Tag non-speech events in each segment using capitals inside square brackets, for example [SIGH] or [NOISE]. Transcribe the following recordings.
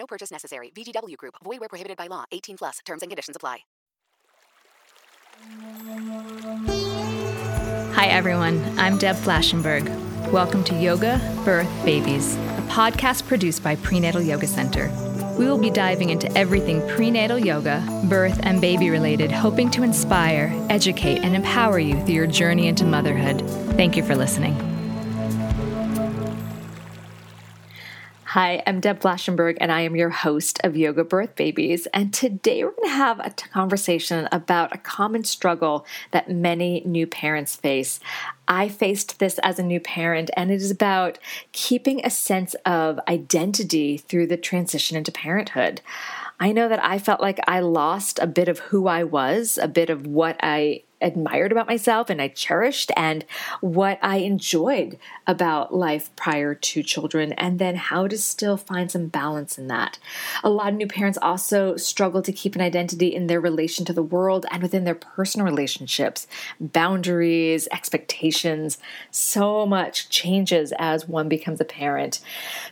No purchase necessary. VGW Group. Void where prohibited by law. 18 plus. Terms and conditions apply. Hi, everyone. I'm Deb Flashenberg. Welcome to Yoga, Birth, Babies, a podcast produced by Prenatal Yoga Center. We will be diving into everything prenatal yoga, birth, and baby related, hoping to inspire, educate, and empower you through your journey into motherhood. Thank you for listening. Hi, I'm Deb Flashenberg, and I am your host of Yoga Birth Babies. And today we're going to have a conversation about a common struggle that many new parents face. I faced this as a new parent, and it is about keeping a sense of identity through the transition into parenthood. I know that I felt like I lost a bit of who I was, a bit of what I admired about myself and I cherished and what I enjoyed about life prior to children, and then how to still find some balance in that. A lot of new parents also struggle to keep an identity in their relation to the world and within their personal relationships, boundaries, expectations. So much changes as one becomes a parent.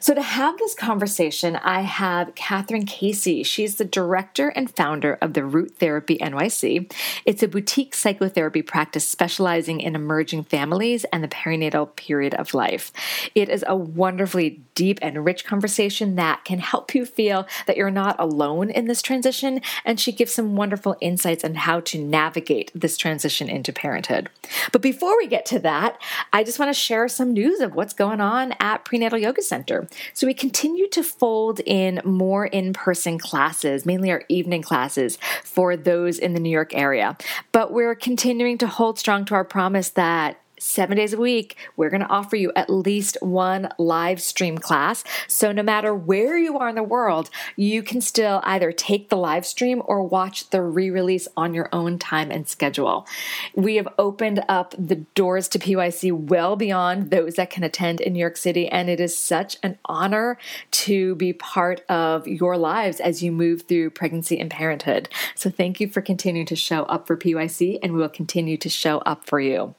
So, to have this conversation, I have Katherine Casey. She's the director and founder of the Root Therapy NYC. It's a boutique psych psychotherapy practice specializing in emerging families and the perinatal period of life. It is a wonderfully deep and rich conversation that can help you feel that you're not alone in this transition, and she gives some wonderful insights on how to navigate this transition into parenthood. But before we get to that, I just want to share some news of what's going on at Prenatal Yoga Center. So we continue to fold in more in person classes, mainly our evening classes for those in the New York area. But we're continuing to hold strong to our promise that seven days a week, we're going to offer you at least one live stream class. So no matter where you are in the world, you can still either take the live stream or watch the re release on your own time and schedule. We have opened up the doors to PYC well beyond those that can attend in New York City, and it is such an honor to be part of your lives as you move through pregnancy and parenthood. So thank you for continuing to show up for PYC, and we will continue to show up for you.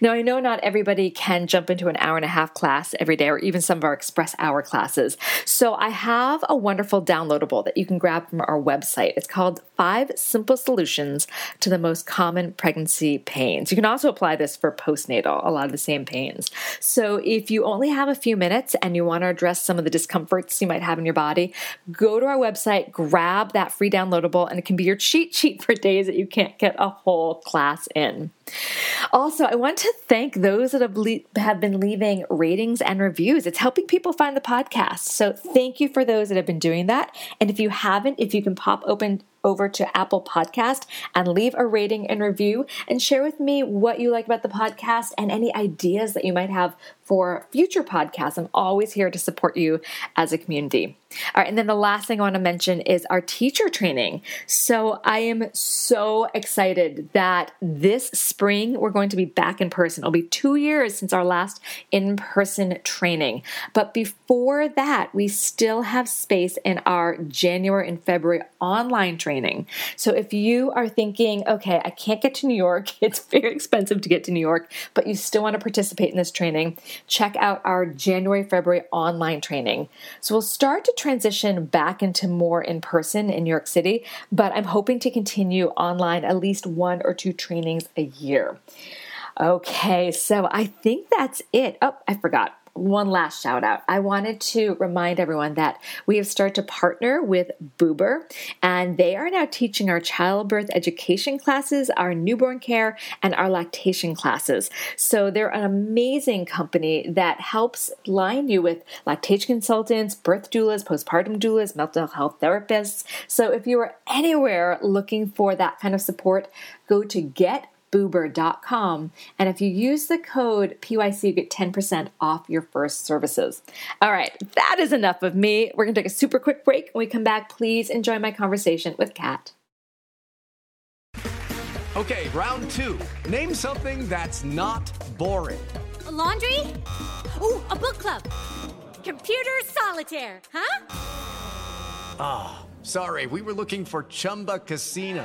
Now, I know not everybody can jump into an hour and a half class every day or even some of our express hour classes. So, I have a wonderful downloadable that you can grab from our website. It's called Five Simple Solutions to the Most Common Pregnancy Pains. You can also apply this for postnatal, a lot of the same pains. So, if you only have a few minutes and you want to address some of the discomforts you might have in your body, go to our website, grab that free downloadable, and it can be your cheat sheet for days that you can't get a whole class in. Also, I want to thank those that have, le- have been leaving ratings and reviews. It's helping people find the podcast. So, thank you for those that have been doing that. And if you haven't, if you can pop open over to Apple Podcast and leave a rating and review and share with me what you like about the podcast and any ideas that you might have for future podcasts. I'm always here to support you as a community. All right, and then the last thing I want to mention is our teacher training. So I am so excited that this spring we're going to be back in person. It'll be two years since our last in person training. But before that, we still have space in our January and February online training. So if you are thinking, okay, I can't get to New York, [LAUGHS] it's very expensive to get to New York, but you still want to participate in this training, check out our January, February online training. So we'll start to transition back into more in person in New York City, but I'm hoping to continue online at least one or two trainings a year. Okay, so I think that's it. Oh, I forgot one last shout out. I wanted to remind everyone that we have started to partner with Boober, and they are now teaching our childbirth education classes, our newborn care, and our lactation classes. So they're an amazing company that helps line you with lactation consultants, birth doulas, postpartum doulas, mental health therapists. So if you are anywhere looking for that kind of support, go to get boober.com. And if you use the code PYC, you get 10% off your first services. All right, that is enough of me. We're going to take a super quick break. When we come back, please enjoy my conversation with Kat. Okay, round two. Name something that's not boring. A laundry? Ooh, a book club. Computer solitaire, huh? Ah, oh, sorry, we were looking for Chumba Casino.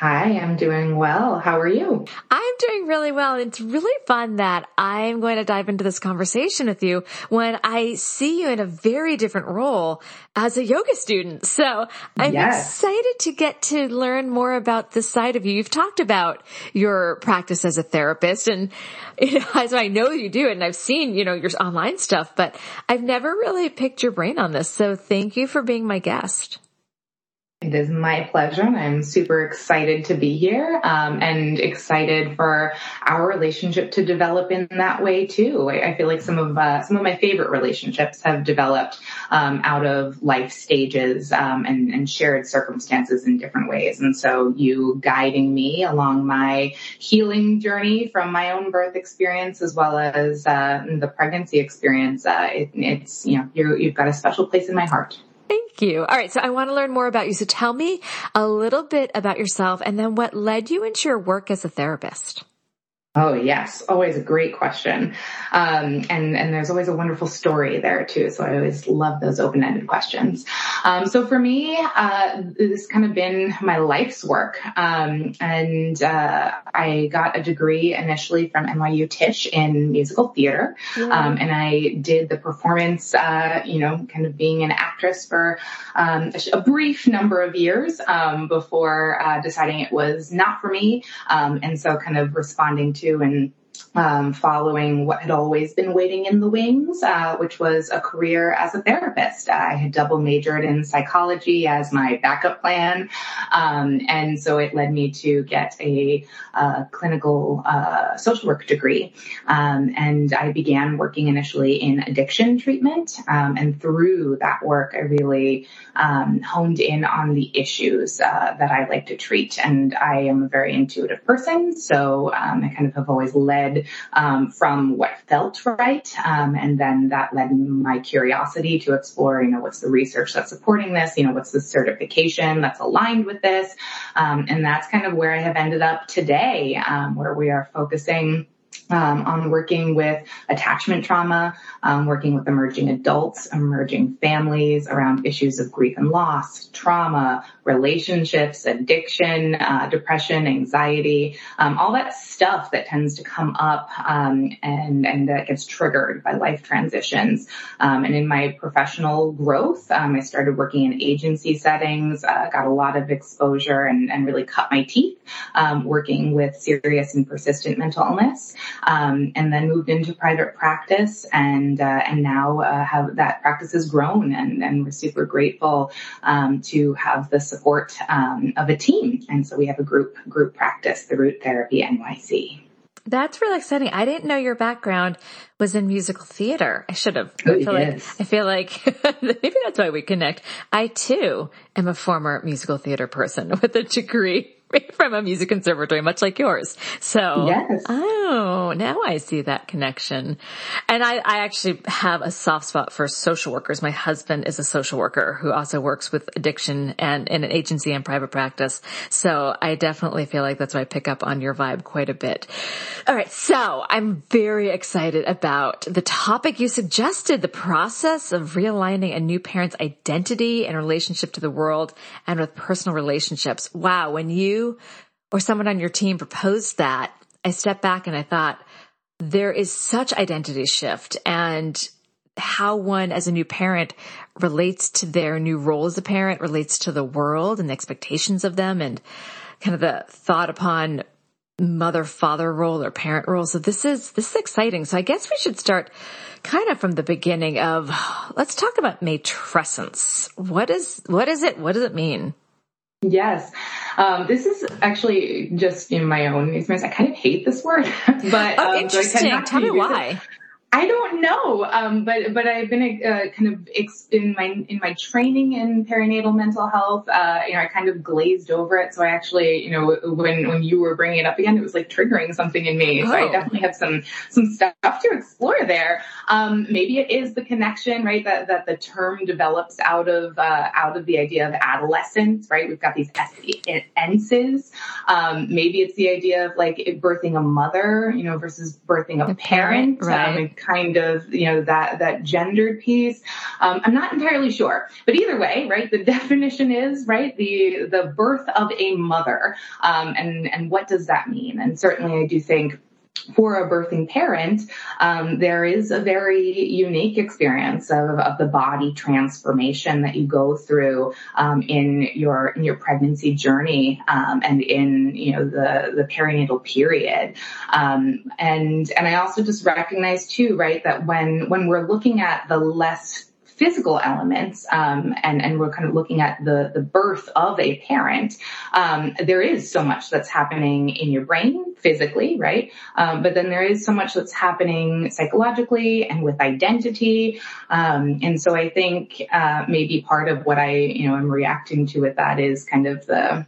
Hi, I'm doing well. How are you? I'm doing really well. It's really fun that I'm going to dive into this conversation with you when I see you in a very different role as a yoga student. So I'm yes. excited to get to learn more about this side of you. You've talked about your practice as a therapist and [LAUGHS] you know, as I know you do and I've seen, you know, your online stuff, but I've never really picked your brain on this. So thank you for being my guest. It is my pleasure. I'm super excited to be here um, and excited for our relationship to develop in that way too. I, I feel like some of uh, some of my favorite relationships have developed um, out of life stages um, and, and, shared circumstances in different ways. And so, you guiding me along my healing journey from my own birth experience as well as uh, the pregnancy experience, uh, it, it's you know you've got a special place in my heart. Thank you. All right. So I want to learn more about you. So tell me a little bit about yourself and then what led you into your work as a therapist. Oh yes, always a great question, um, and and there's always a wonderful story there too. So I always love those open-ended questions. Um, so for me, uh, this kind of been my life's work, um, and uh, I got a degree initially from NYU Tisch in musical theater, um, and I did the performance, uh, you know, kind of being an actress for um, a, brief number of years um, before uh, deciding it was not for me, and so kind of responding to and um, following what had always been waiting in the wings, uh, which was a career as a therapist. I had double majored in psychology as my backup plan, um, and so it led me to get a, a clinical uh, social work degree. Um, and I began working initially in addiction treatment, um, and through that work, I really um, honed in on the issues uh, that I like to treat. And I am a very intuitive person, so um, I kind of have always led um, from what felt right. Um, and then that led my curiosity to explore, you know, what's the research that's supporting this? You know, what's the certification that's aligned with this? Um, and that's kind of where I have ended up today, um, where we are focusing um, on working with attachment trauma, um, working with emerging adults, emerging families around issues of grief and loss, trauma, relationships, addiction, uh, depression, anxiety, um, all that stuff that tends to come up um, and and that gets triggered by life transitions. Um, and in my professional growth, um, I started working in agency settings, uh, got a lot of exposure, and, and really cut my teeth working with serious and persistent mental illness um, and then moved into private practice and uh, and now uh, have that practice has grown and, and we're super grateful um, to have the support um, of a team and so we have a group group practice the Root Therapy NYC. That's really exciting. I didn't know your background was in musical theater. I should have. I feel like, I feel like maybe that's why we connect. I too am a former musical theater person [LAUGHS] with a degree [LAUGHS] from a music conservatory, much like yours. So, yes. oh, now I see that connection. And I, I actually have a soft spot for social workers. My husband is a social worker who also works with addiction and in an agency and private practice. So I definitely feel like that's why I pick up on your vibe quite a bit. All right. So I'm very excited about the topic you suggested, the process of realigning a new parent's identity and relationship to the world and with personal relationships. Wow. When you or someone on your team proposed that, I stepped back and I thought, there is such identity shift and how one as a new parent relates to their new role as a parent, relates to the world and the expectations of them and kind of the thought upon mother father role or parent role. So this is this is exciting. So I guess we should start kind of from the beginning of let's talk about matrescence. What is what is it? What does it mean? Yes. Um, this is actually just in my own experience. I kind of hate this word, [LAUGHS] but oh, um, interesting. Tell me why. I don't know, um, but but I've been uh, kind of ex- in my in my training in perinatal mental health. Uh, you know, I kind of glazed over it. So I actually, you know, when when you were bringing it up again, it was like triggering something in me. Oh. So I oh. definitely have some some stuff to explore there. Um, maybe it is the connection, right? That that the term develops out of uh, out of the idea of adolescence, right? We've got these enses. Um, maybe it's the idea of like birthing a mother, you know, versus birthing a, a parent, parent, right? Kind of, you know, that, that gendered piece. Um, I'm not entirely sure, but either way, right, the [LAUGHS] definition is, right, the, the birth of a mother. Um, and, and what does that mean? And certainly I do think for a birthing parent, um, there is a very unique experience of, of, the body transformation that you go through um, in your in your pregnancy journey um, and in you know the the perinatal period. Um, and and I also just recognize too, right, that when when we're looking at the less physical elements, um, and and we're kind of looking at the the birth of a parent, um, there is so much that's happening in your brain physically, right? Um, but then there is so much that's happening psychologically and with identity, um, and so I think uh, maybe part of what I you know am reacting to with that is kind of the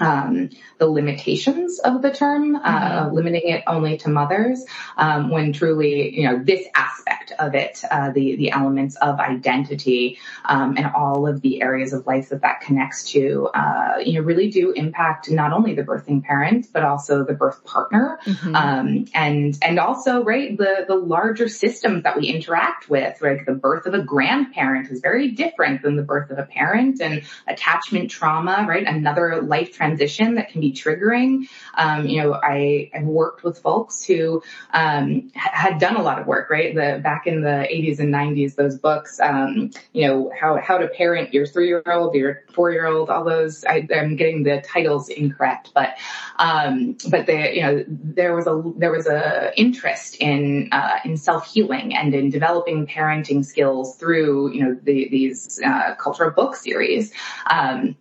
um, the limitations of the term, uh, mm-hmm. limiting it only to mothers, um, when truly, you know, this aspect of it, uh, the the elements of identity um, and all of the areas of life that that connects to, uh, you know, really do impact not only the birthing parent but also the birth partner, mm-hmm. Um, and and also right the the larger systems that we interact with. Right, the birth of a grandparent is very different than the birth of a parent, and attachment trauma, right, another life transition that can be triggering. Um, you know, I, I've worked with folks who um, had done a lot of work, right? The back in the 80s and 90s, those books, um, you know, how how to parent your three year old, your four year old, all those. I, am getting the titles incorrect, but um, but the you know there was a there was a interest in uh, in self healing and in developing parenting skills through you know the, these uh, cultural book series. Um,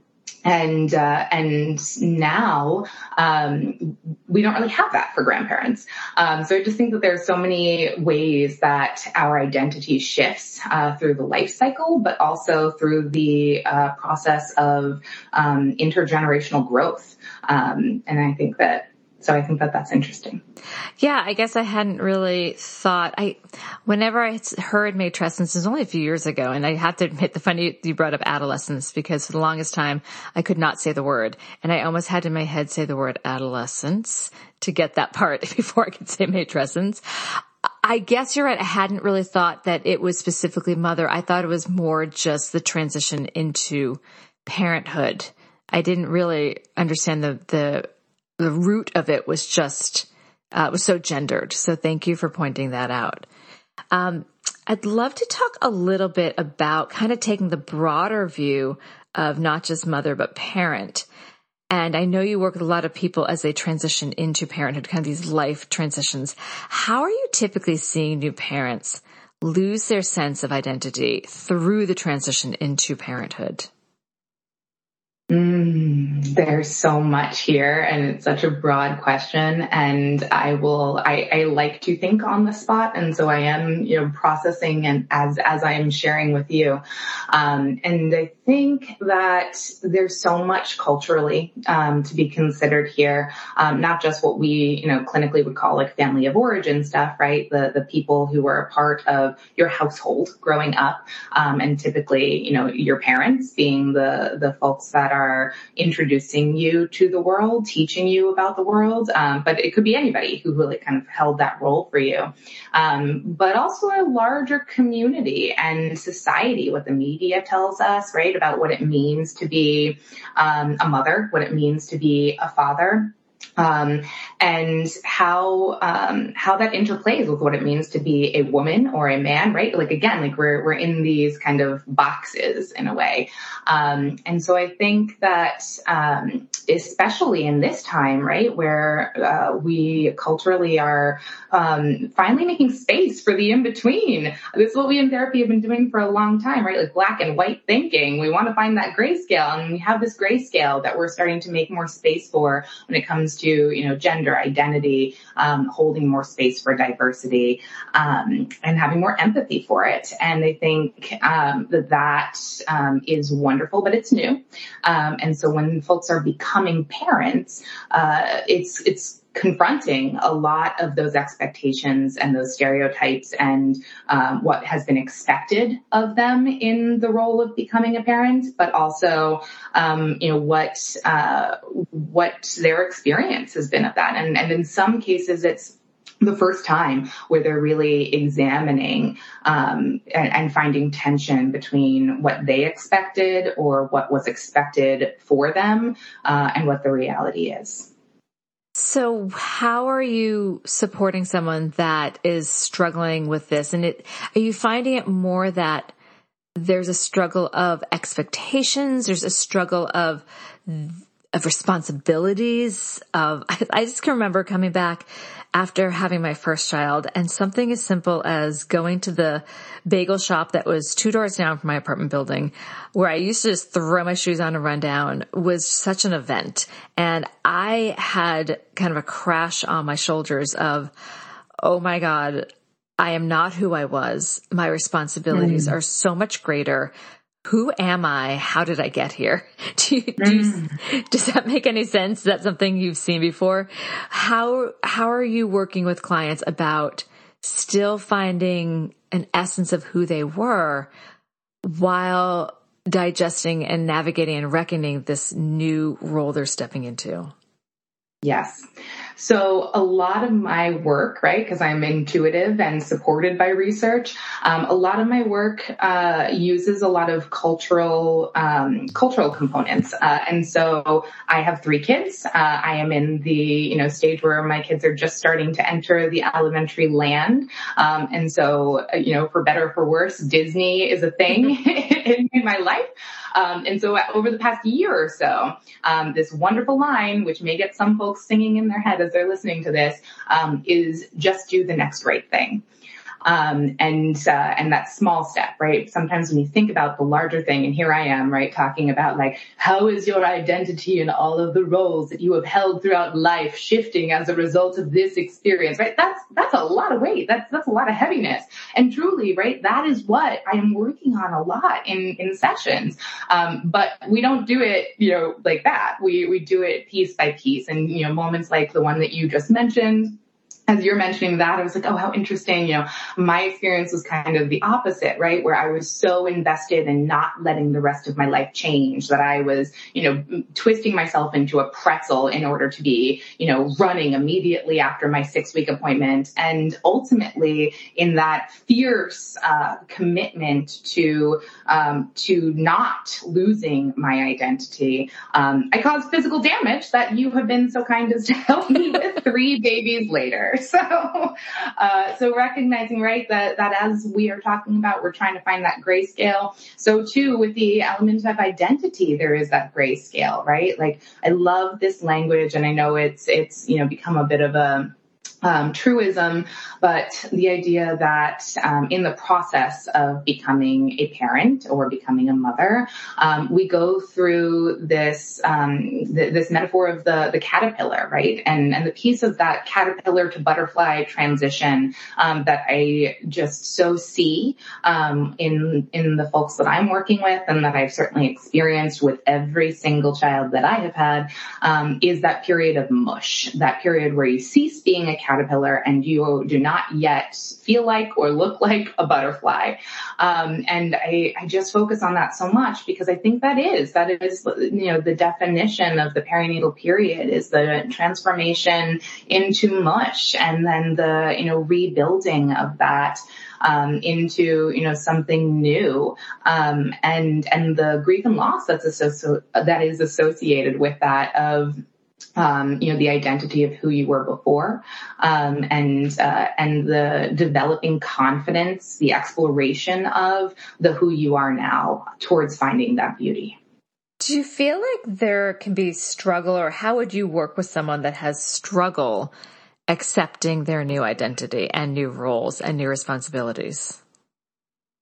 and uh, and now um, we don't really have that for grandparents. Um, so I just think that there's so many ways that our identity shifts uh, through the life cycle, but also through the uh, process of um, intergenerational growth. Um, and I think that so I think that that's interesting. Yeah, I guess I hadn't really thought. I, whenever I heard matrescence, it was only a few years ago, and I have to admit the funny you brought up adolescence because for the longest time I could not say the word, and I almost had in my head say the word adolescence to get that part [LAUGHS] before I could say matrescence. I guess you're right. I hadn't really thought that it was specifically mother. I thought it was more just the transition into parenthood. I didn't really understand the the the root of it was just uh, was so gendered. So thank you for pointing that out. Um, I'd love to talk a little bit about kind of taking the broader view of not just mother but parent. And I know you work with a lot of people as they transition into parenthood, kind of these life transitions. How are you typically seeing new parents lose their sense of identity through the transition into parenthood? Mm, there's so much here and it's such a broad question and I will, I, I like to think on the spot. And so I am, you know, processing and as, as I am sharing with you. Um, and I think that there's so much culturally, um, to be considered here. Um, not just what we, you know, clinically would call like family of origin stuff, right? The, the people who were a part of your household growing up. Um, and typically, you know, your parents being the, the folks that are introducing you to the world, teaching you about the world. Um, but it could be anybody who really kind of held that role for you. Um, but also a larger community and society, what the media tells us, right, about what it means to be um, a mother, what it means to be a father um, and how um, how that interplays with what it means to be a woman or a man, right? Like again, like we're we're in these kind of boxes in a way, um, and so I think that um, especially in this time, right, where uh, we culturally are um, finally making space for the in between. This is what we in therapy have been doing for a long time, right? Like black and white thinking. We want to find that grayscale, and we have this grayscale that we're starting to make more space for when it comes to you know gender identity, um, holding more space for diversity, um, and having more empathy for it. And I think um, that that um, is wonderful, but it's new. Um, and so when folks are becoming parents, uh, it's it's confronting a lot of those expectations and those stereotypes and um, what has been expected of them in the role of becoming a parent, but also, um, you know, what uh, what their experience has been of that. And, and in some cases, it's the first time where they're really examining um, and, and, finding tension between what they expected or what was expected for them uh, and what the reality is. So how are you supporting someone that is struggling with this? And it, are you finding it more that there's a struggle of expectations? There's a struggle of, of responsibilities of, [LAUGHS] I just can remember coming back after having my first child and something as simple as going to the bagel shop that was two doors down from my apartment building where I used to just throw my shoes on and run down was such an event. And I had kind of a crash on my shoulders of, Oh my God, I am not who I was. My responsibilities mm. are so much greater who am I? How did I get here? [LAUGHS] Do you, do you, mm. [LAUGHS] does that make any sense? Is that something you've seen before? How, how are you working with clients about still finding an essence of who they were while digesting and navigating and reckoning this new role they're stepping into? Yes. So a lot of my work, right, because I'm intuitive and supported by research, um, a lot of my work uh, uses a lot of cultural um, cultural components. Uh, and so I have three kids. Uh, I am in the you know stage where my kids are just starting to enter the elementary land. Um, and so uh, you know, for better or for worse, Disney is a thing in, [LAUGHS] in my life. Um, and so over the past year or so, um, this wonderful line, which may get some folks singing in their head as they're listening to this, um, is just do the next right thing. Um, and uh, and that small step, right? Sometimes when you think about the larger thing, and here I am, right, talking about like how is your identity and all of the roles that you have held throughout life shifting as a result of this experience, right? That's that's a lot of weight. That's that's a lot of heaviness. And truly, right, that is what I am working on a lot in in sessions. Um, but we don't do it, you know, like that. We we do it piece by piece, and you know, moments like the one that you just mentioned as you're mentioning that, I was like, oh, how interesting. You know, my experience was kind of the opposite, right? Where I was so invested in not letting the rest of my life change that I was, you know, twisting myself into a pretzel in order to be, you know, running immediately after my six week appointment. And ultimately in that fierce, uh, commitment to, um, to not losing my identity, um, I caused physical damage that you have been so kind as to help me with three babies later. [LAUGHS] So, uh, so recognizing, right, that, that as we are talking about, we're trying to find that grayscale. So too, with the element of identity, there is that grayscale, right? Like, I love this language and I know it's, it's, you know, become a bit of a, um, truism, but the idea that um, in the process of becoming a parent or becoming a mother, um, we go through this um, th- this metaphor of the the caterpillar, right? And and the piece of that caterpillar to butterfly transition um, that I just so see um, in in the folks that I'm working with, and that I've certainly experienced with every single child that I have had, is that period of mush, that period where you cease being a caterpillar and you do not yet feel like or look [LAUGHS] like a butterfly. Um, and I, I just focus on that so much because I think that is, that is, you know, the definition of the perinatal period is the transformation into mush and then the, you know, rebuilding of that. Um, into you know something new um, and and the grief and loss that's associ- that is associated with that of um, you know, the identity of who you were before, um, and uh, and the developing confidence, the exploration of the who you are now towards finding that beauty. Do you feel like there can be struggle, or how would you work with someone that has struggle accepting their new identity and new roles and new responsibilities?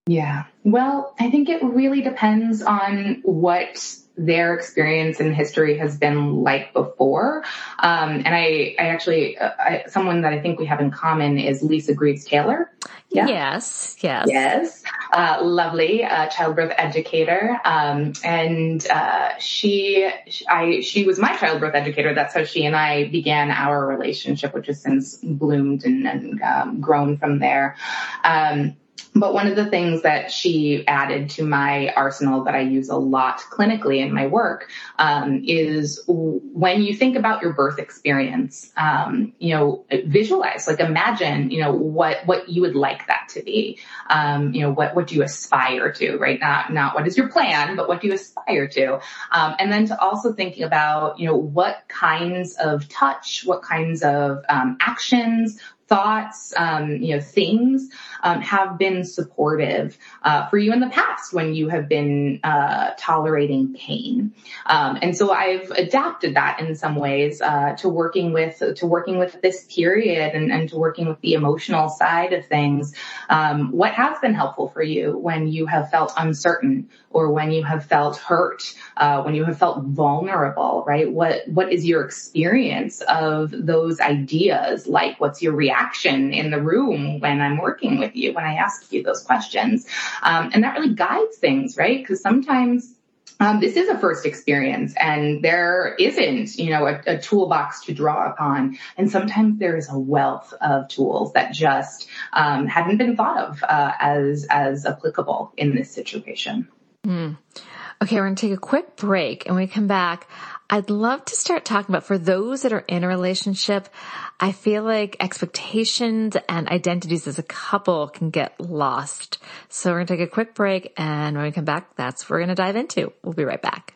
Yeah. Well, I think it really depends on what their experience in history has been like before. Um, and I, I actually, uh, I, someone that I think we have in common is Lisa Greaves Taylor. Yeah. Yes, yes, yes. Uh, lovely uh, childbirth educator, um, and uh, she, I, she was my childbirth educator. That's how she and I began our relationship, which has since bloomed and, and um, grown from there. Um, but one of the things that she added to my arsenal that I use a lot clinically in my work um, is when you think about your birth experience, um, you know, visualize, like imagine, you know, what what you would like that to be. Um, you know, what what do you aspire to, right? Not not what is your plan, but what do you aspire to? Um, and then to also thinking about, you know, what kinds of touch, what kinds of um, actions, thoughts, um, you know, things um, have been supportive uh, for you in the past when you have been uh, tolerating pain. Um, and so I've adapted that in some ways uh, to working with to working with this period and, and, to working with the emotional side of things. Um, what has been helpful for you when you have felt uncertain or when you have felt hurt, uh, when you have felt vulnerable, right? What what is your experience of those ideas? Like, what's your reaction? Reaction in the room when I'm working with you, when I ask you those questions. Um, and that really guides things, right? Because sometimes um, this is a first experience and there isn't, you know, a, a, toolbox to draw upon. And sometimes there is a wealth of tools that just um, hadn't been thought of uh, as, as applicable in this situation. Mm. Okay, we're going to take a quick break and we come back. I'd love to start talking about for those that are in a relationship, I feel like expectations and identities as a couple can get lost. So we're going to take a quick break and when we come back, that's what we're going to dive into. We'll be right back.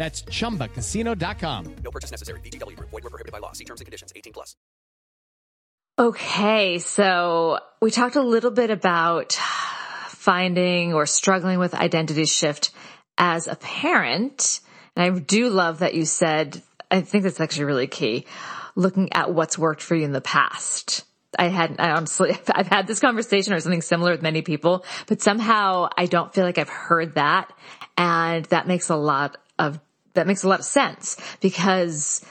That's ChumbaCasino.com. No purchase necessary. VGW. Void were prohibited by law. See terms and conditions. 18 plus. Okay, so we talked a little bit about finding or struggling with identity shift as a parent. And I do love that you said, I think that's actually really key, looking at what's worked for you in the past. I had, I honestly, [LAUGHS] I've had this conversation or something similar with many people, but somehow I don't feel like I've heard that. And that makes a lot of, that makes a lot of sense because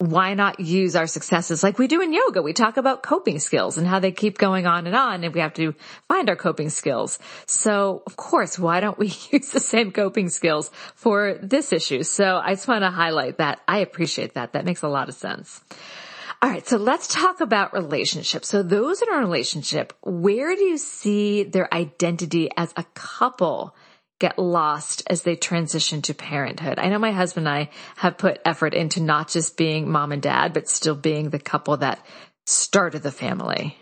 why not use our successes like we do in yoga? We talk about coping skills and how they keep going on and on and we have to find our coping skills. So of course, why don't we [LAUGHS] use the same coping skills for this issue? So I just want to highlight that. I appreciate that. That makes a lot of sense. All right. So let's talk about relationships. So those in a relationship, where do you see their identity as a couple get lost as they transition to parenthood? I know my husband and I have put effort into not just being mom and dad, but still being the couple that started the family.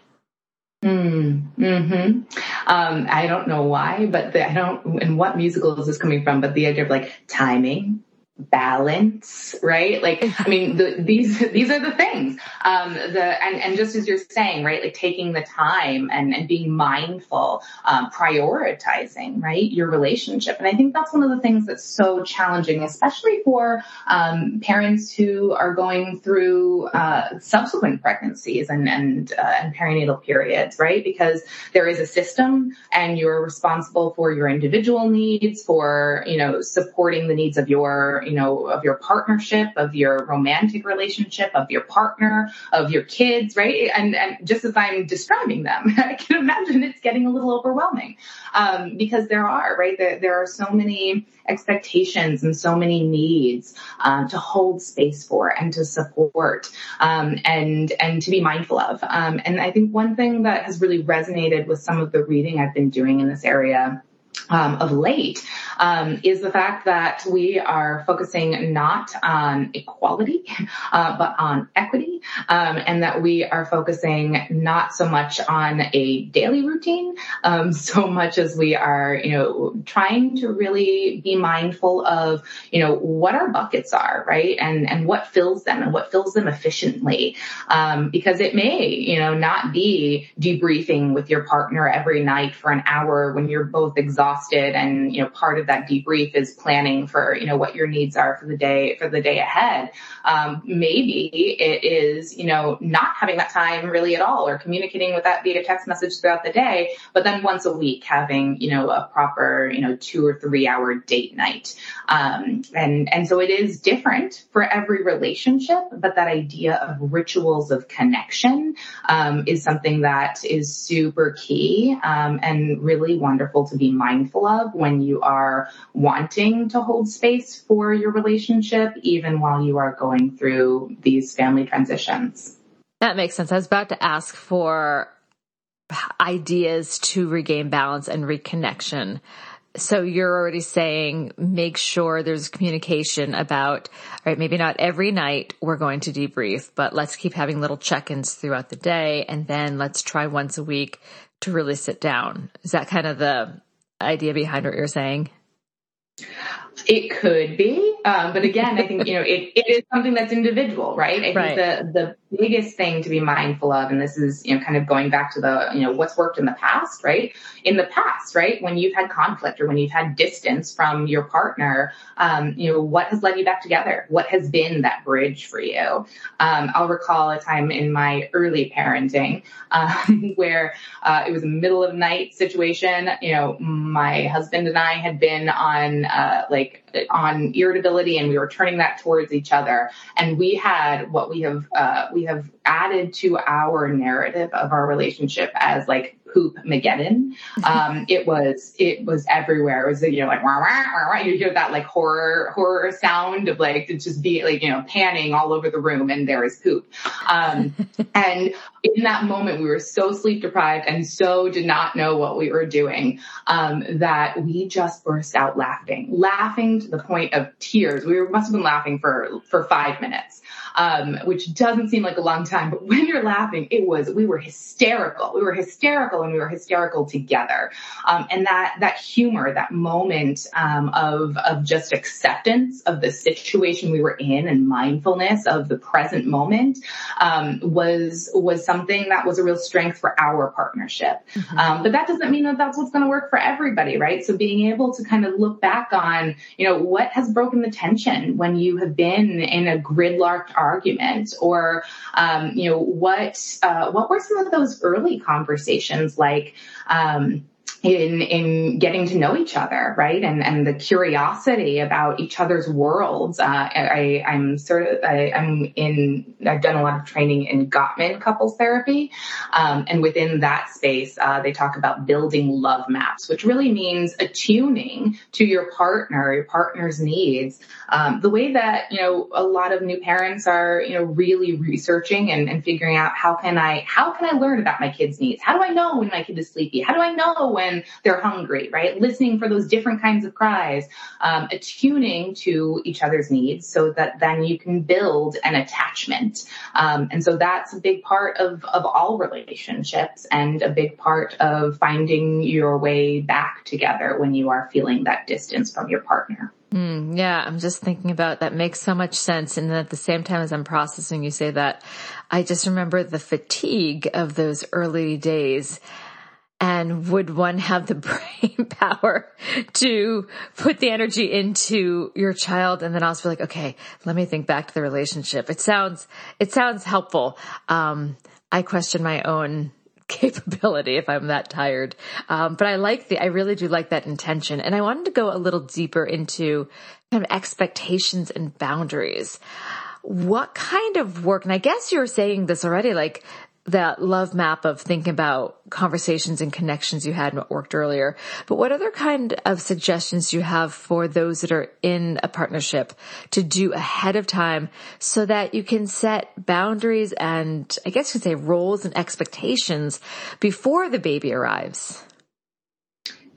Mm, hmm um, I don't know why, but the, I don't, and what musical is this coming from, but the idea of like timing, balance, right? Like, I mean, the, these, these are the things. Um, the, and, and just as you're saying, right? Like taking the time and, and being mindful, um, prioritizing, right? Your relationship. And I think that's one of the things that's so challenging, especially for, um, parents who are going through, uh, subsequent pregnancies and, and, uh, and perinatal periods, right? Because there is a system and you're responsible for your individual needs, for, you know, supporting the needs of your, you know, of your partnership, of your romantic relationship, of your partner, of your kids, right? And, and just as I'm describing them, [LAUGHS] I can imagine it's getting a little overwhelming. Um, because there are, right? There, there are so many expectations and so many needs, uh, to hold space for and to support, um, and, and to be mindful of. Um, and I think one thing that has really resonated with some of the reading I've been doing in this area um, of late um, is the fact that we are focusing not on equality, uh, but on equity, um, and that we are focusing not so much on a daily routine, um, [LAUGHS] so much as we are, you know, trying to really be mindful of, you know, what our buckets are, right, and and what fills them and what fills them efficiently, um, because it may, you know, not be debriefing with your partner every night for an hour when you're both exhausted and you know part of that debrief is planning for, you know, what your needs are for the day, for the day ahead. Um, maybe it is, you know, not having that time really at all or communicating with that via text message throughout the day, but then once a week having, you know, a proper, you know, two or three hour date night. Um, and, and so it is different for every relationship, but that idea of rituals of connection, um, is something that is super key, um, and really wonderful to be mindful of when you are wanting to hold space for your relationship, even while you are going through these family transitions. That makes sense. I was about to ask for ideas to regain balance and reconnection. So you're already saying make sure there's communication about, all right, maybe not every night we're going to debrief, but let's keep having little check-ins throughout the day. And then let's try once a week to really sit down. Is that kind of the idea behind what you're saying? It could be, um, but again, I think you know it, it is something that's individual, right? I right. think the the biggest thing to be mindful of, and this is you know kind of going back to the you know what's worked in the past, right? In the past, right, when you've had conflict or when you've had distance from your partner, um, you know what has led you back together? What has been that bridge for you? Um, I'll recall a time in my early parenting um, [LAUGHS] where uh, it was a middle of night situation. You know, my husband and I had been on uh, like on irritability and we were turning that towards each other. And we had what we have, uh, we have added to our narrative of our relationship as like poop Mageddon. [LAUGHS] Um, it was, it was everywhere. It was, you know, like, wah, wah, wah, wah. you hear that like horror, horror sound of like, it just be like, you know, panning all over the room and there is poop. Um, [LAUGHS] and in that moment, we were so sleep deprived and so did not know what we were doing, um, that we just burst out laughing, laughing to the point of tears. We must have been laughing for, for five minutes um, which doesn't seem like a long time, but when you're laughing, it was, we were hysterical. We were hysterical and we were hysterical together. Um, and that, that humor, that moment, um, of, of just acceptance of the situation we were in and mindfulness of the present moment, um, was, was something that was a real strength for our partnership. Mm-hmm. Um, but that doesn't mean that that's what's going to work for everybody, right? So being able to kind of look back on, you know, what has broken the tension when you have been in a gridlocked argument or um, you know what uh, what were some of those early conversations like um, in in getting to know each other, right? And and the curiosity about each other's worlds. Uh, I I'm sort of I, am in I've done a lot of training in Gottman couples therapy, um, and within that space, uh, they talk about building love maps, which really means attuning to your partner, your partner's needs. Um, the way that you know a lot of new parents are you know really researching and, and figuring out how can I how can I learn about my kid's needs? How do I know when my kid is sleepy? How do I know when when they're hungry, right? Listening for those different kinds of cries, um, attuning to each other's needs so that then you can build an attachment. Um, and so that's a big part of, of all relationships and a big part of finding your way back together when you are feeling that distance from your partner. Mm, yeah, I'm just thinking about that makes so much sense. And at the same time as I'm processing, you say that, I just remember the fatigue of those early days. And would one have the [LAUGHS] brain power to put the energy into your child and then also be like, okay, let me think back to the relationship. It sounds, it sounds helpful. Um, I question my own [LAUGHS] capability if I'm that tired. Um, but I like the, I really do like that intention. And I wanted to go a little deeper into kind of expectations and boundaries. What kind of work, and I guess you were saying this already, like that love map of thinking about conversations and connections you had and what worked earlier. But what other kind of suggestions do you have for those that are in a partnership to do ahead of time so that you can set boundaries and I guess you could say roles and expectations before the baby arrives?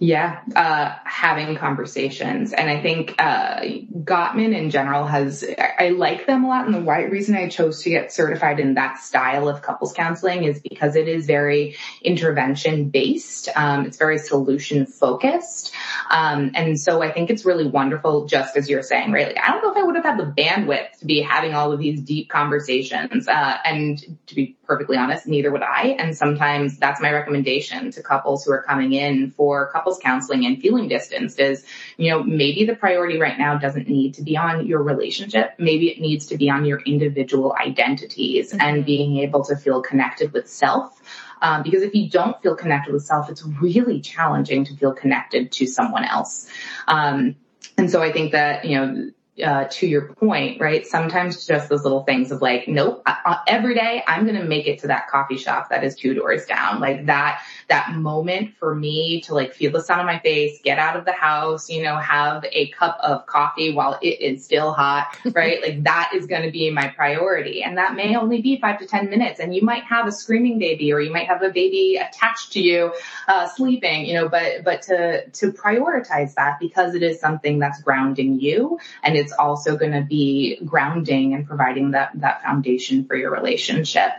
Yeah, uh, having conversations. And I think uh, Gottman in general has, I, like them a lot. And the right reason I chose to get certified in that style of couples counseling is because it is very intervention based. Um, it's very solution focused. Um, and so I think it's really wonderful, just as you're saying, right? Like, I don't know if I would have had the bandwidth to be having all of these deep conversations. Uh, and to be perfectly honest, neither would I. And sometimes that's my recommendation to couples who are coming in for couples couples counseling and feeling distanced is, you know, maybe the priority right now doesn't need to be on your relationship. Maybe it needs to be on your individual identities mm-hmm. and being able to feel connected with self. Um, because if you don't feel connected with self, it's really challenging to feel connected to someone else. Um, and so I think that, you know, uh, to your point, right? Sometimes just those little things of like, nope, I, every day I'm going to make it to that coffee shop that is two doors down. Like that, that moment for me to like feel the sun on my face, get out of the house, you know, have a cup of coffee while it is still hot, [LAUGHS] right? like that is going to be my priority. And that may only be five to 10 minutes. And you might have a screaming baby or you might have a baby attached to you, uh, sleeping, you know, but, but to, to prioritize that because it is something that's grounding you and it's also going to be grounding and providing that, that foundation for your relationship.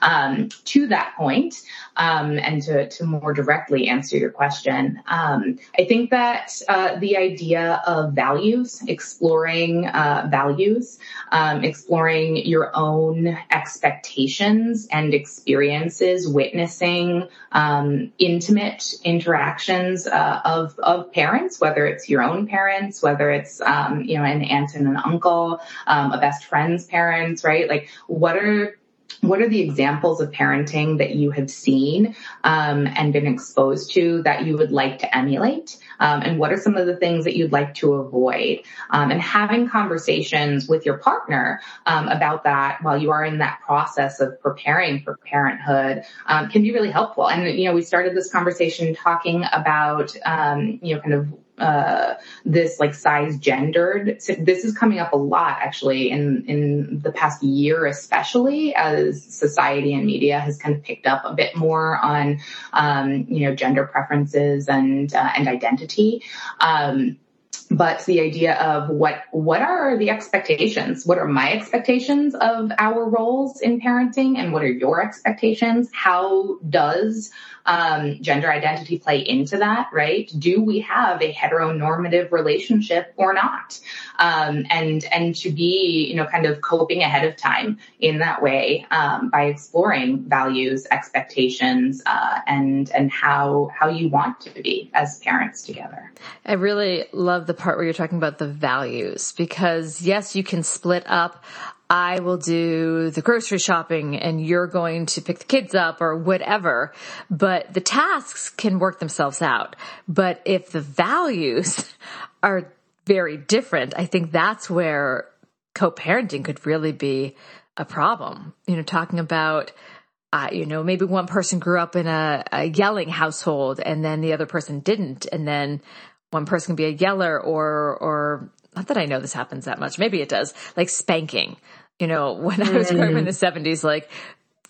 Um, to that point, um, and to, to more directly answer your question, um, I think that uh, the idea of values, exploring uh, values, um, exploring your own expectations and experiences, witnessing um, intimate interactions uh, of of parents, whether it's your own parents, whether it's um, you know an aunt and an uncle, um, a best friend's parents, right? Like, what are what are the examples of parenting that you have seen um, and been exposed to that you would like to emulate? Um, and what are some of the things that you'd like to avoid? Um, and having conversations with your partner um, about that while you are in that process of preparing for parenthood um, can be really helpful. And you know, we started this conversation talking about um, you know kind of uh, this like cisgendered. So this is coming up a lot actually in, in the past year, especially as society and media has kind of picked up a bit more on, um, you know, gender preferences and, uh, and identity. Um, but the idea of what what are the expectations? What are my expectations of our roles in parenting? And what are your expectations? How does um, gender identity play into that right? Do we have a heteronormative relationship or not? Um, and and to be you know kind of coping ahead of time in that way um, by exploring values expectations uh, and and how how you want to be as parents together. I really love the part where you're talking about the values because yes, you can split up. I will do the grocery shopping and you're going to pick the kids up or whatever, but the tasks can work themselves out. But if the values [LAUGHS] are very different, I think that's where co-parenting could really be a problem. You know, talking about uh, you know, maybe one person grew up in a, a, yelling household and then the other person didn't. And then one person can be a yeller or, or not that I know this happens that much. Maybe it does. Like spanking. You know, [LAUGHS] when I was mm. growing up in the seventies, like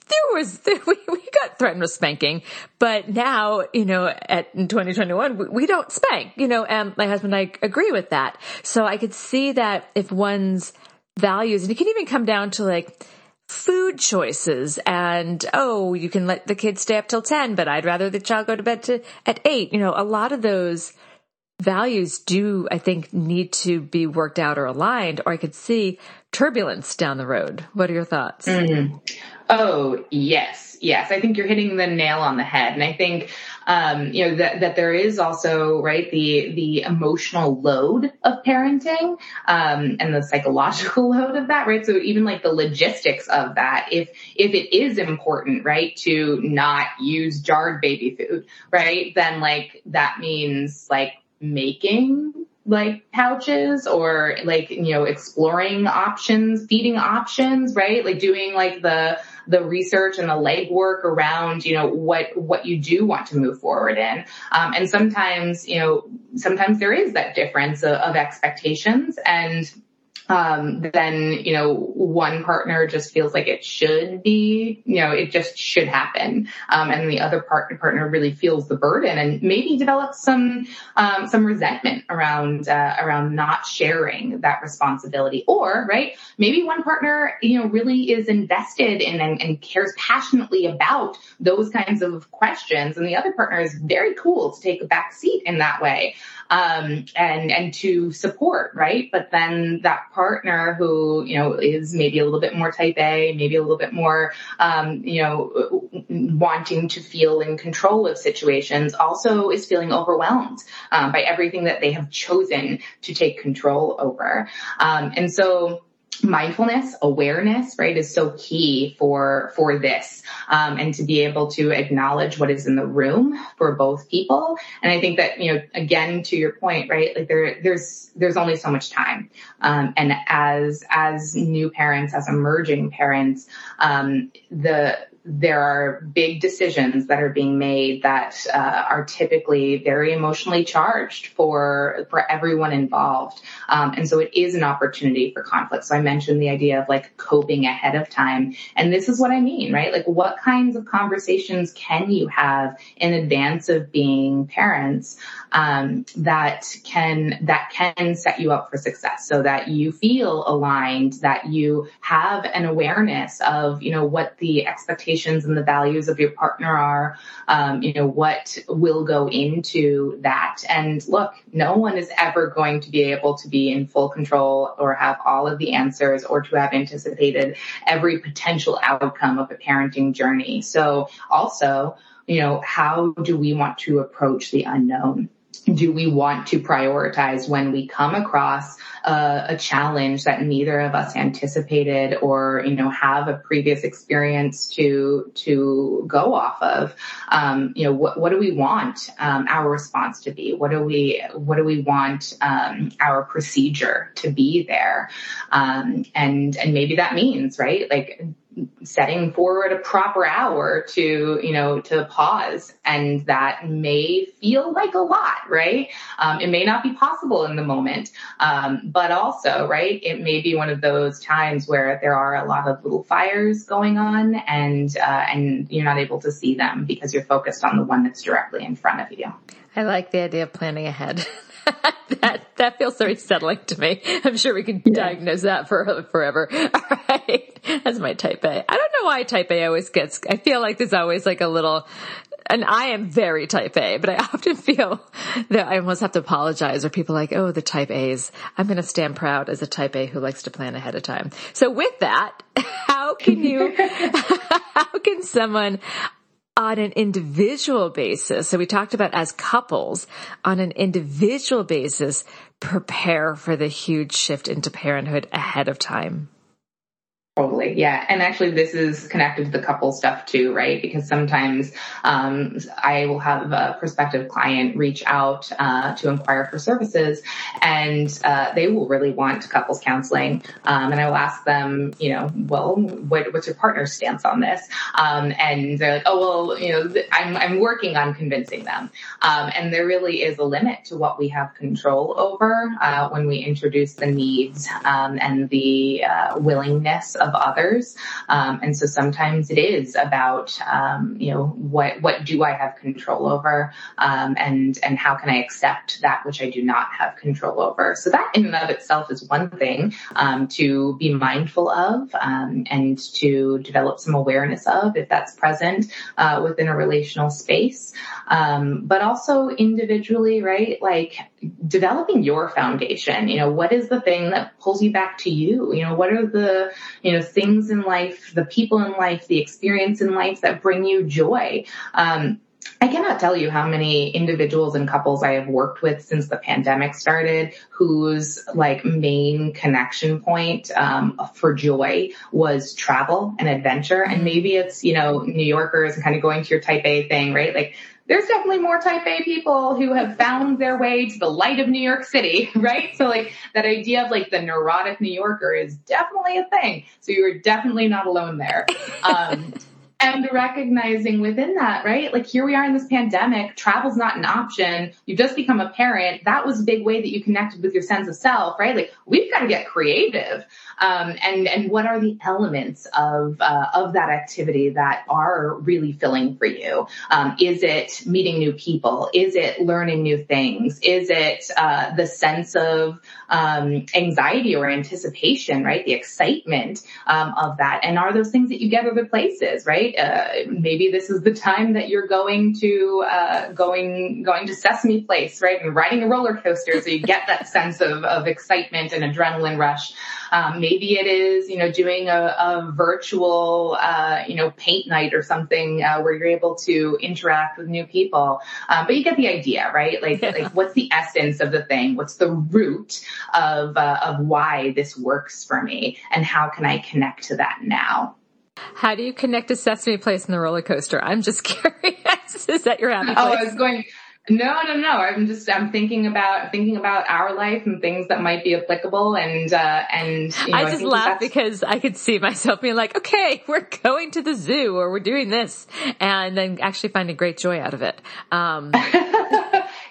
there was, [LAUGHS] we, we got threatened with spanking, but now, you know, at in 2021, we, we don't spank, you know, and my husband and I agree with that. So I could see that if one's values, and it can even come down to like, food choices and oh you can let the kids stay up till 10 but i'd rather the child go to bed to at 8 you know a lot of those values do, I think, need to be worked out or aligned, or I could see turbulence down the road. What are your thoughts? Mm-hmm. Oh, yes. Yes. I think you're hitting the nail on the head. And I think, um, you know, that, that there is also, right, the, the emotional load of parenting, um, and the psychological [LAUGHS] load of that, right? So even like the logistics of that, if, if it is important, right, to not use jarred baby food, right, then like that means like making like pouches or like, you know, exploring options, feeding options, right? Like doing like the, the research and the legwork around, you know, what, what you do want to move forward in. Um, and sometimes, you know, sometimes there is that difference of, of expectations and, um, then, you know, one partner just feels like it should be, you know, it just should happen. Um, and the other partner, partner really feels the burden and maybe develops some, um, some resentment around, uh, around not sharing that responsibility. Or, right, maybe one partner, you know, really is invested in and, and cares passionately about those kinds of questions. And the other partner is very cool to take a back seat in that way. Um, and, and to support, right? But then that partner who, you know, is maybe a little bit more type A, maybe a little bit more, um, you know, wanting to feel in control of situations also is feeling overwhelmed, um, by everything that they have chosen to take control over. Um, and so, mindfulness, awareness, right, is so key for, for this. Um, and to be able to acknowledge what is in the room for both people. And I think that, you know, again, to your point, right, like there, there's, there's only so much time. Um, and as, as new parents, as emerging parents, um, the, there are big decisions that are being made that uh, are typically very emotionally charged for for everyone involved, um, and so it is an opportunity for conflict. So I mentioned the idea of like coping ahead of time, and this is what I mean, right? Like, what kinds of conversations can you have in advance of being parents um, that can that can set you up for success, so that you feel aligned, that you have an awareness of you know what the expectations expectations and the values of your partner are, um, you know, what will go into that. And look, no one is ever going to be able to be in full control or have all of the answers or to have anticipated every potential outcome of a parenting journey. So also, you know, how do we want to approach the unknown? Do we want to prioritize when we come across a, a, challenge that neither of us anticipated or you know have a previous experience to to go off of? Um, you know what, what do we want um, our response to be? What do we what do we want um, our procedure to be there? Um, and and maybe that means right like setting forward a proper hour to, you know, to pause. And that may feel like a lot, right? Um, it may not be possible in the moment. Um, but also, right, it may be one of those times where there are a lot of little fires going on and, uh, and you're not able to see them because you're focused on the one that's directly in front of you. I like the idea of planning ahead. [LAUGHS] [LAUGHS] that that feels very settling to me. I'm sure we can yeah. diagnose that for forever. [LAUGHS] All right, that's my type A. I don't know why type A always gets. I feel like there's always like a little. And I am very type A, but I [LAUGHS] often feel that I almost have to apologize or people like, oh, the type A's. I'm going to stand proud as a type A who likes to plan ahead of time. So with that, how can you, how can someone on an individual basis. So we talked about as couples on an individual basis, prepare for the huge shift into parenthood ahead of time. Totally. Yeah. And actually this is connected to the couple stuff too, right? Because sometimes, um, I will have a prospective client reach out, uh, to inquire for services and, uh, they will really want couples counseling. Um, and I will ask them, you know, well, what, what's your partner's stance on this? Um, and they're like, oh, well, you know, I'm, I'm working on convincing them. Um, and there really is a limit to what we have control over, uh, when we introduce the needs, um, and the, uh, willingness of others. Um, and so sometimes it is about, um, you know, what, what do I have control over? Um, and, and how can I accept that which I do not have control over? So that in and of itself is one thing, um, to be mindful of, um, and to develop some awareness of if that's present, uh, within a relational space. Um, but also individually, right? Like developing your foundation, you know, what is the thing that pulls you back to you? You know, what are the, you things in life, the people in life, the experience in life that bring you joy? Um, I cannot tell you how many individuals and couples I have worked with since the pandemic started whose like main connection point um, for joy was travel and adventure. And maybe it's, you know, New Yorkers and kind of going to your type A thing, right? Like there's definitely more type A people who have found their way to the light of New York City, [LAUGHS] right? So like that idea of like the neurotic New Yorker is definitely a thing. So you're definitely not alone there. Um, [LAUGHS] and recognizing within that, right? Like here we are in this pandemic, travel's not an option. You've just become a parent. That was a big way that you connected with your sense of self, right? Like we've got to get creative. Um, and, and what are the elements of, uh, of that activity that are really filling for you? Um, is it meeting new people? Is it learning new things? Is it, uh, the sense of, um, anxiety or anticipation, right? The excitement, um, of that. And are those things that you get other places, right? Uh, maybe this is the time that you're going to, uh, going, going to Sesame Place, right? And riding a roller coaster. So you get that sense of, of excitement and adrenaline rush. Um, maybe it is, you know, doing a, a virtual, uh, you know, paint night or something, uh, where you're able to interact with new people. Um, but you get the idea, right? Like, yeah. like what's the essence of the thing? What's the root of, uh, of why this works for me? And how can I connect to that now? How do you connect to Sesame Place and the roller coaster? I'm just [LAUGHS] curious. Is that your happy place? Oh, I was going, no, no, no. I'm just I'm thinking about thinking about our life and things that might be applicable and uh and you know, I just I laugh because I could see myself being like, okay, [LAUGHS] we're going to the zoo or we're doing this and then actually finding great joy out of it. Um [LAUGHS]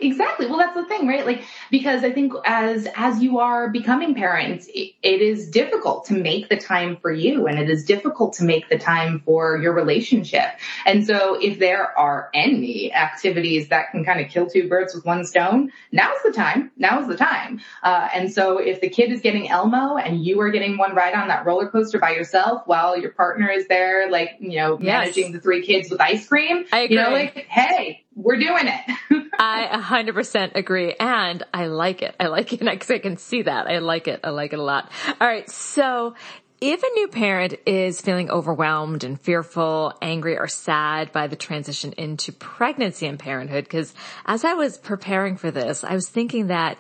Exactly. Well, that's the thing, right? Like, because I think as, as you are becoming parents, it, it is difficult to make the time for you and it is difficult to make the time for your relationship. And so if there are any activities that can kind of kill two birds with one stone, now's the time. Now's the time. Uh, and so if the kid is getting Elmo and you are getting one ride on that roller coaster by yourself while your partner is there, like, you know, yes. managing the three kids with ice cream, you know, like, hey, we're doing it. [LAUGHS] I 100% agree. And I like it. I like it. [LAUGHS] Because I can see that. I like it. I like it a lot. All right. So if a new parent is feeling overwhelmed and fearful, angry or sad by the transition into pregnancy and parenthood, because as I was preparing for this, I was thinking that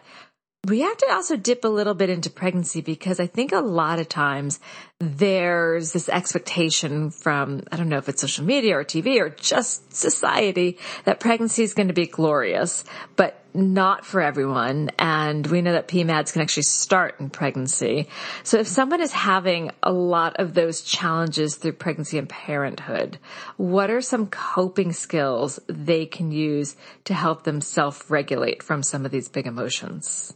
we have to also dip a little bit into pregnancy because I think a lot of times there's this expectation from, I don't know if it's social media or TV or just society that pregnancy is going to be glorious, but not for everyone. And we know that PMADs can actually start in pregnancy. So if someone is having a lot of those challenges through pregnancy and parenthood, what are some coping skills they can use to help them self-regulate from some of these big emotions?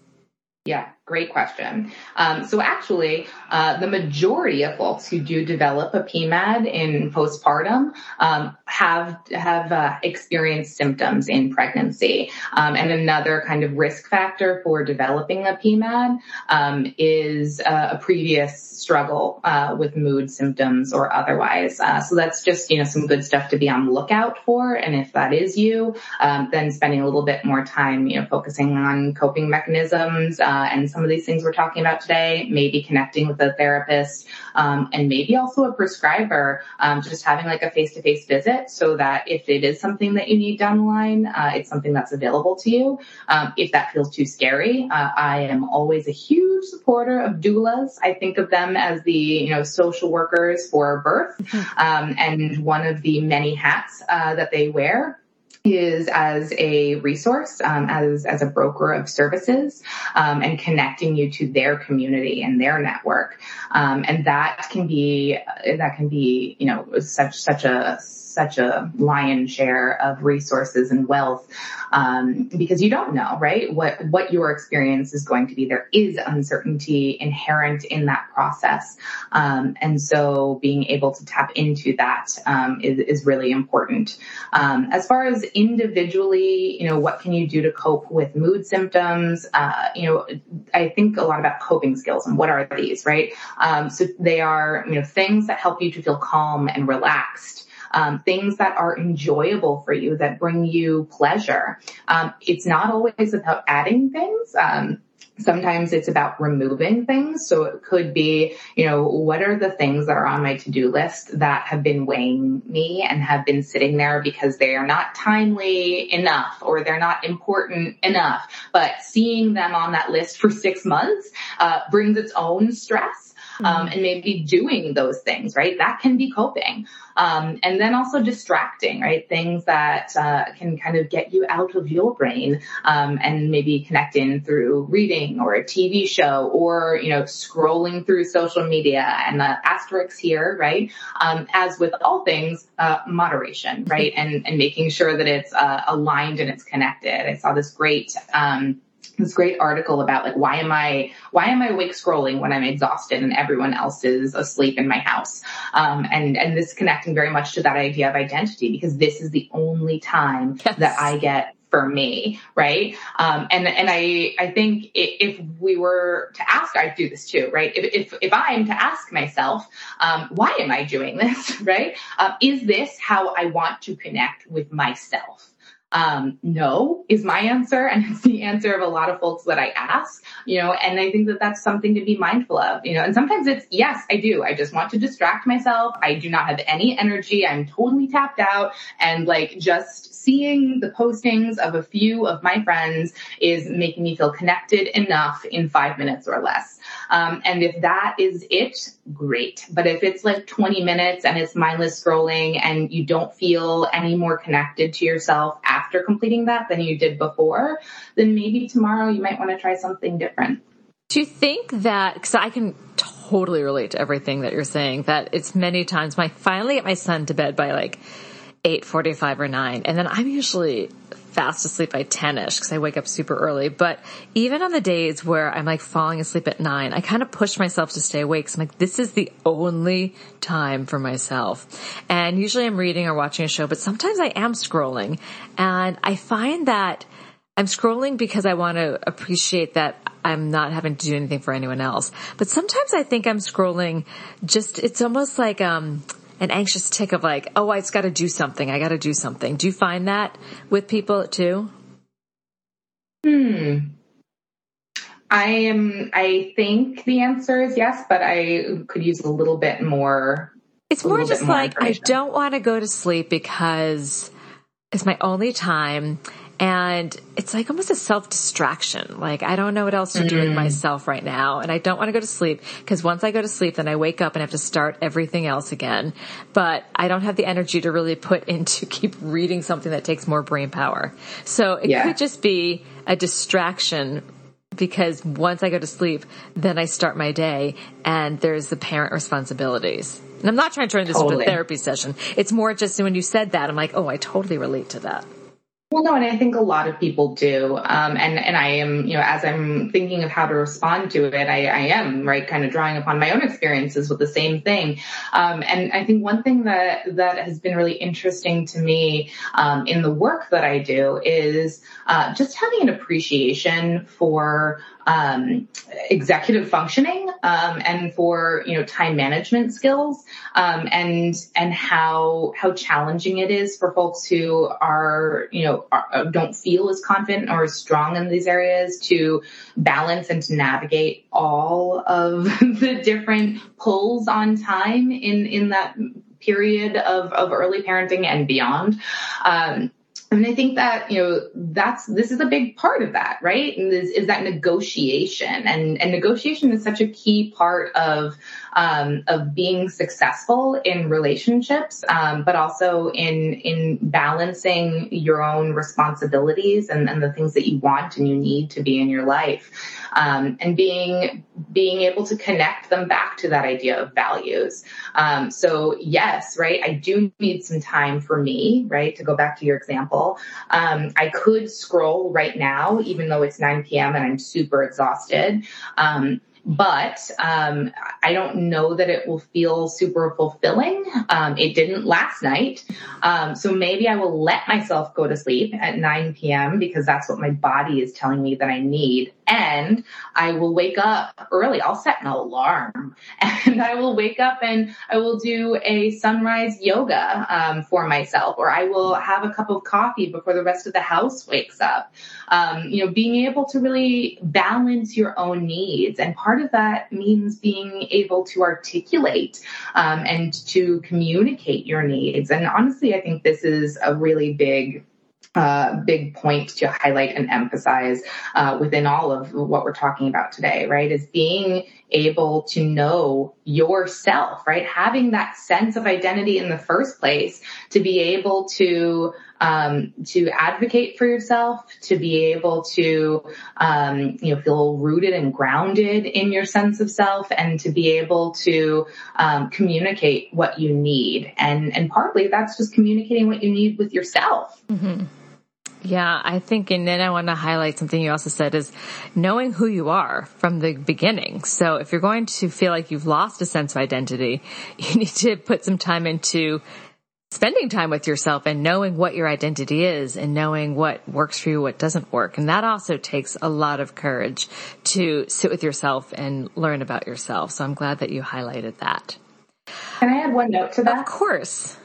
Yeah, great question. Um, so actually, uh, the majority of folks who do develop a PMAD in postpartum um, have have uh, experienced symptoms in pregnancy. Um, and another kind of risk factor for developing a PMAD um, is uh, a previous struggle uh, with mood symptoms or otherwise. Uh, so that's just you know some good stuff to be on the lookout for. And if that is you, um, then spending a little bit more time, you know, focusing on coping mechanisms uh, and some of these things we're talking about today, maybe connecting with a therapist, um, and maybe also a prescriber, um, just having like a face-to-face visit so that if it is something that you need down the line, uh, it's something that's available to you. Um, if that feels too scary, uh, I am always a huge supporter of doulas. I think of them as the, you know, social workers for birth, mm-hmm. um, and one of the many hats uh, that they wear is as a resource, um, as as a broker of services, um, and connecting you to their community and their network, um, and that can be that can be you know such such a such a lion's share of resources and wealth um, because you don't know, right? What what your experience is going to be. There is uncertainty inherent in that process, um, and so being able to tap into that um, is is really important. Um, as far as individually, you know, what can you do to cope with mood symptoms? Uh, you know, I think a lot about coping skills and what are these, right? Um, so they are, you know, things that help you to feel calm and relaxed um, things that are enjoyable for you that bring you pleasure. Um, it's not always about adding things. Um, Sometimes it's about removing things. So it could be, you know, what are the things that are on my to-do list that have been weighing me and have been sitting there because they are not timely enough or they're not important enough. But seeing them on that list for six months uh, brings its own stress um, and maybe doing those things, right? That can be coping. Um, and then also distracting, right? Things that uh, can kind of get you out of your brain um, and maybe connect in through reading or a TV show or, you know, scrolling through social media and the asterisks here, right? Um, as with all things, uh, moderation, right? [LAUGHS] And, and making sure that it's uh, aligned and it's connected. I saw this great, um, this great article about like why am I why am I awake scrolling when I'm exhausted and everyone else is asleep in my house? Um, and and this connecting very much to that idea of identity because this is the only time yes. that I get for me, right? Um, and and I I think if we were to ask, I'd do this too, right? If if, if I am to ask myself, um, why am I doing this, [LAUGHS] right? Um, is this how I want to connect with myself? Um, no is my answer. And it's the answer of a lot of folks that I ask, you know, and I think that that's something to be mindful of, you know, and sometimes it's, yes, I do. I just want to distract myself. I do not have any energy. I'm totally tapped out and like just seeing the postings of a few of my friends is making me feel connected enough in five minutes or less. Um, and if that is it, great. But if it's like 20 minutes and it's mindless scrolling and you don't feel any more connected to yourself after completing that than you did before, then maybe tomorrow you might want to try something different. Do you think that, because I can totally relate to everything that you're saying, that it's many times when I finally get my son to bed by like 8.45 or 9 and then i'm usually fast asleep by 10ish because i wake up super early. But even on the days where i'm like falling asleep at 9 i kind of push myself to stay awake. So i'm like this is the only time for myself. And usually i'm reading or watching a show but sometimes i am scrolling. And i find that i'm scrolling because i want to appreciate that I'm not having to do anything for anyone else. But sometimes I think I'm scrolling just, it's almost like, um, an anxious tick of like, oh, I just got to do something. I got to do something. Do you find that with people too? Hmm. I am, I think the answer is yes, but I could use a little bit more. It's more just more like, I don't want to go to sleep because it's my only time and it's like almost a self distraction. Like I don't know what else to mm. do with mm. myself right now. And I don't want to go to sleep because once I go to sleep, then I wake up and have to start everything else again. But I don't have the energy to really put into [LAUGHS] keep reading something that takes more brain power. So it yeah. could just be a distraction because once I go to sleep, then I start my day and there's the parent responsibilities. And I'm not trying to turn this totally. into a therapy session. It's more just when you said that, I'm like, oh, I totally relate to that. Well, no, and I think a lot of people do. Um, and, and I am, you know, as I'm thinking of how to respond to it, I, I am, right, kind of drawing upon my own experiences with the same thing. Um, and I think one thing that, that has been really interesting to me, um, in the work that I do is, uh, just having an appreciation for, um, executive functioning um, and for you know time management skills um, and and how how challenging it is for folks who are you know are, uh, don't feel as confident or as strong in these areas to balance and to navigate all of [LAUGHS] the different pulls on time in in that period of of early parenting and beyond. Um, and I think that, you know, that's, this is a big part of that, right? And is, is that negotiation and, and negotiation is such a key part of, um, of being successful in relationships, um, but also in, in balancing your own responsibilities and, and the things that you want and you need to be in your life. Um, and being, being able to connect them back to that idea of values. Um, so yes, right. I do need some time for me, right? To go back to your example. Um, I could scroll right now, even though it's 9 p.m. and I'm super exhausted. But um, I don't know that it will feel super fulfilling. Um, it didn't last night. Um, so maybe I will let myself go to sleep at 9 p.m. because that's what my body is telling me that I need. And I will wake up early. I'll set an alarm [LAUGHS] and I will wake up and I will do a sunrise yoga um, for myself, or I will have a cup of coffee before the rest of the house wakes up. Um, you know, being able to really balance your own needs. And part of that means being able to articulate um, and to communicate your needs. And honestly, I think this is a really big uh, big point to highlight and emphasize uh, within all of what we're talking about today, right? Is being able to know yourself, right? Having that sense of identity in the first place to be able to um, to advocate for yourself, to be able to um, you know feel rooted and grounded in your sense of self, and to be able to um, communicate what you need. And and partly that's just communicating what you need with yourself. Mm-hmm. Yeah, I think, and then I want to highlight something you also said is knowing who you are from the beginning. So if you're going to feel like you've lost a sense of identity, [LAUGHS] you need to put some time into spending time with yourself and knowing what your identity is and knowing what works for you, what doesn't work. And that also takes a lot of courage to sit with yourself and learn about yourself. So I'm glad that you highlighted that. Can I add one note to that? Of course.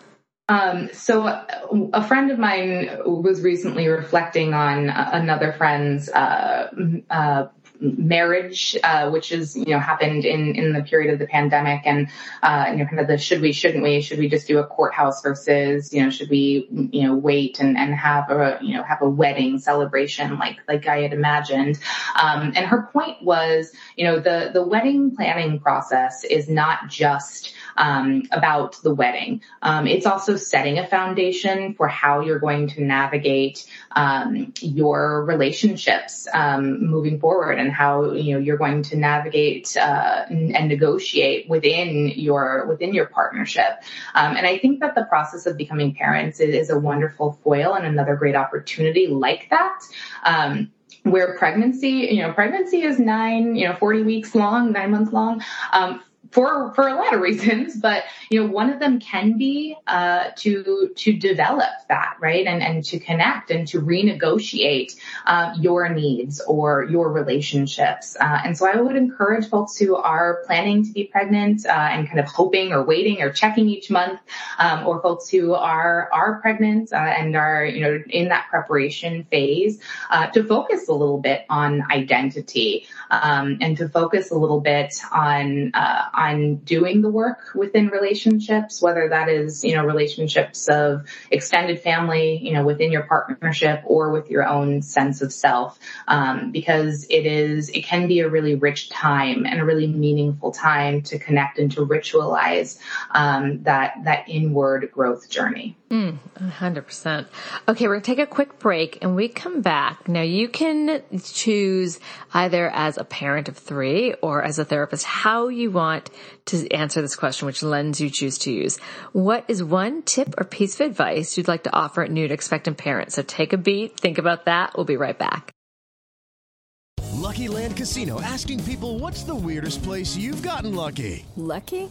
Um, so a friend of mine was recently reflecting on another friend's uh, uh, marriage, uh, which is, you know, happened in, in the period of the pandemic and, uh, you know, kind of the should we, shouldn't we, should we just do a courthouse versus, you know, should we, you know, wait and, and have a, you know, have a wedding celebration like, like I had imagined. Um, and her point was, you know, the, the wedding planning process is not just, um, about the wedding. Um, it's also setting a foundation for how you're going to navigate um, your relationships um, moving forward and how you know you're going to navigate uh, and negotiate within your within your partnership. Um, and I think that the process of becoming parents is, a wonderful foil and another great opportunity like that um, where pregnancy, you know, pregnancy is nine, you know, 40 weeks long, nine months long. Um, for for a lot of reasons, [LAUGHS] but you know, one of them can be uh, to to develop that right and and to connect and to renegotiate uh, your needs or your relationships. Uh, and so, I would encourage folks who are planning to be pregnant uh, and kind of hoping or waiting or checking each month, um, or folks who are are pregnant uh, and are you know in that preparation phase, uh, to focus a little bit on identity um, and to focus a little bit on on doing the work within relationships, whether that is, you know, relationships of extended family, you know, within your partnership or with your own sense of self. Um, because it is, it can be a really rich time and a really meaningful time to connect and to ritualize, um, that, that inward growth journey. Mm, 100%. Okay, we're going to take a quick break and we come back. Now you can choose either as a parent of three or as a therapist how you want to answer this question, which lens you choose to use. What is one tip or piece of advice you'd like to offer new to expectant parents? So take a beat, think about that. We'll be right back. Lucky Land Casino asking people what's the weirdest place you've gotten lucky? Lucky?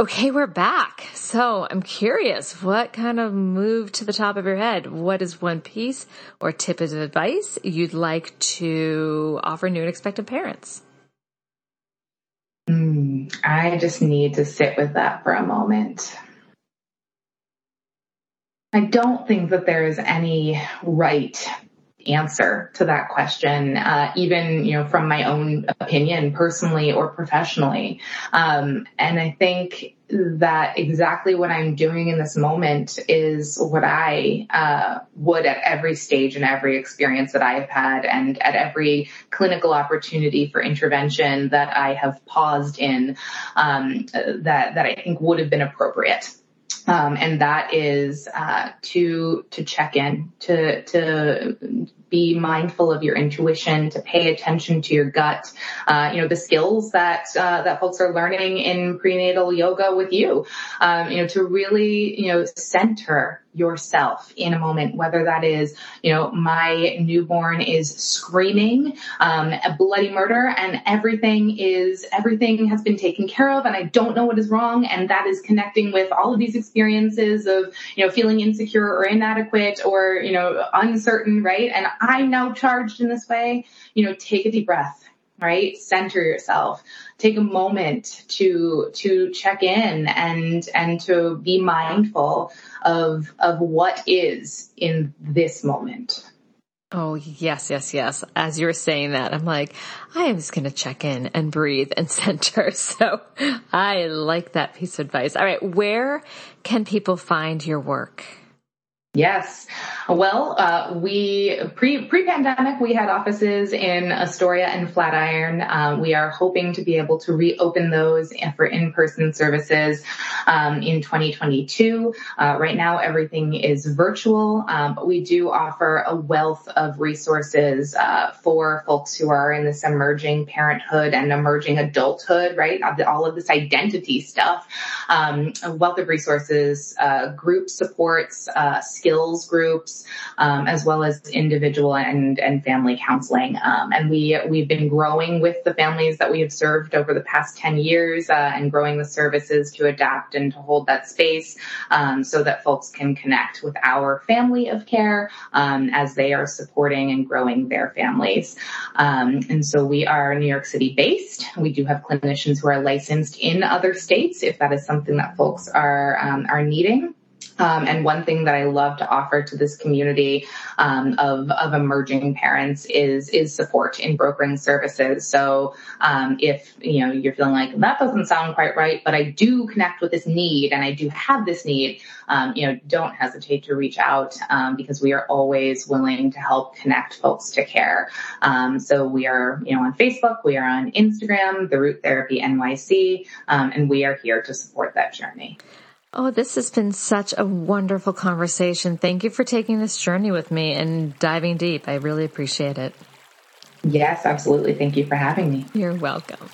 Okay, we're back. So I'm curious, what kind of moved to the top of your head? What is one piece or tip of advice you'd like to offer new and expectant parents? Mm, I just need to sit with that for a moment. I don't think that there is any right answer to that question, uh, even you know from my own opinion, personally or professionally. Um, and I think that exactly what I'm doing in this moment is what I uh, would at every stage and every experience that I have had, and at every clinical opportunity for intervention that I have paused in, um, that that I think would have been appropriate. Um, and that is uh, to to check in, to to be mindful of your intuition, to pay attention to your gut. Uh, you know the skills that uh, that folks are learning in prenatal yoga with you. Um, you know to really you know center yourself in a moment, whether that is, you know, my newborn is screaming, um, a bloody murder and everything is, everything has been taken care of and I don't know what is wrong. And that is connecting with all of these experiences of, you know, feeling insecure or inadequate or, you know, uncertain, right? And I'm now charged in this way, you know, take a deep breath right? Center yourself. Take a moment to, to check in and, and to be mindful of, of what is in this moment. Oh, yes, yes, yes. As you're saying that, I'm like, I am just going to check in and breathe and [LAUGHS] center. So I like that piece of advice. All right. Where can people find your work? Yes. Well, uh, we pre pre pandemic we had offices in Astoria and Flatiron. Um, we are hoping to be able to reopen those for in person services um, in 2022. Uh, right now, everything is virtual, um, but we do offer a wealth of resources uh, for folks who are in this emerging parenthood and emerging adulthood. Right, all of this identity stuff. Um, a wealth of resources, uh, group supports uh, skills groups, um, as well as individual and, and family counseling. Um, and we, we've been growing with the families that we have served over the past 10 years, uh, and growing the services to adapt and to hold that space, um, so that folks can connect with our family of care, um, as they are supporting and growing their families. Um, and so we are New York City based. We do have clinicians who are licensed in other states if that is something that folks are, um, are needing. Um, and one thing that I love to offer to this community um, of, of emerging parents is is support in brokering services. So um, if you know you're feeling like that doesn't sound quite right, but I do connect with this need and I do have this need, um, you know, don't hesitate to reach out um, because we are always willing to help connect folks to care. Um, so we are you know on Facebook, we are on Instagram, the Root Therapy NYC, and we are here to support that journey. Oh, this has been such a wonderful conversation. Thank you for taking this journey with me and diving deep. I really appreciate it. Yes, absolutely. Thank you for having me. You're welcome.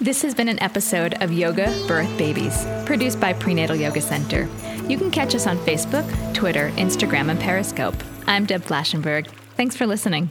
This has been an episode of Yoga Birth Babies, produced by Prenatal Yoga Center. You can catch us on Facebook, Twitter, Instagram, and Periscope. I'm Deb Flashenberg. Thanks for listening.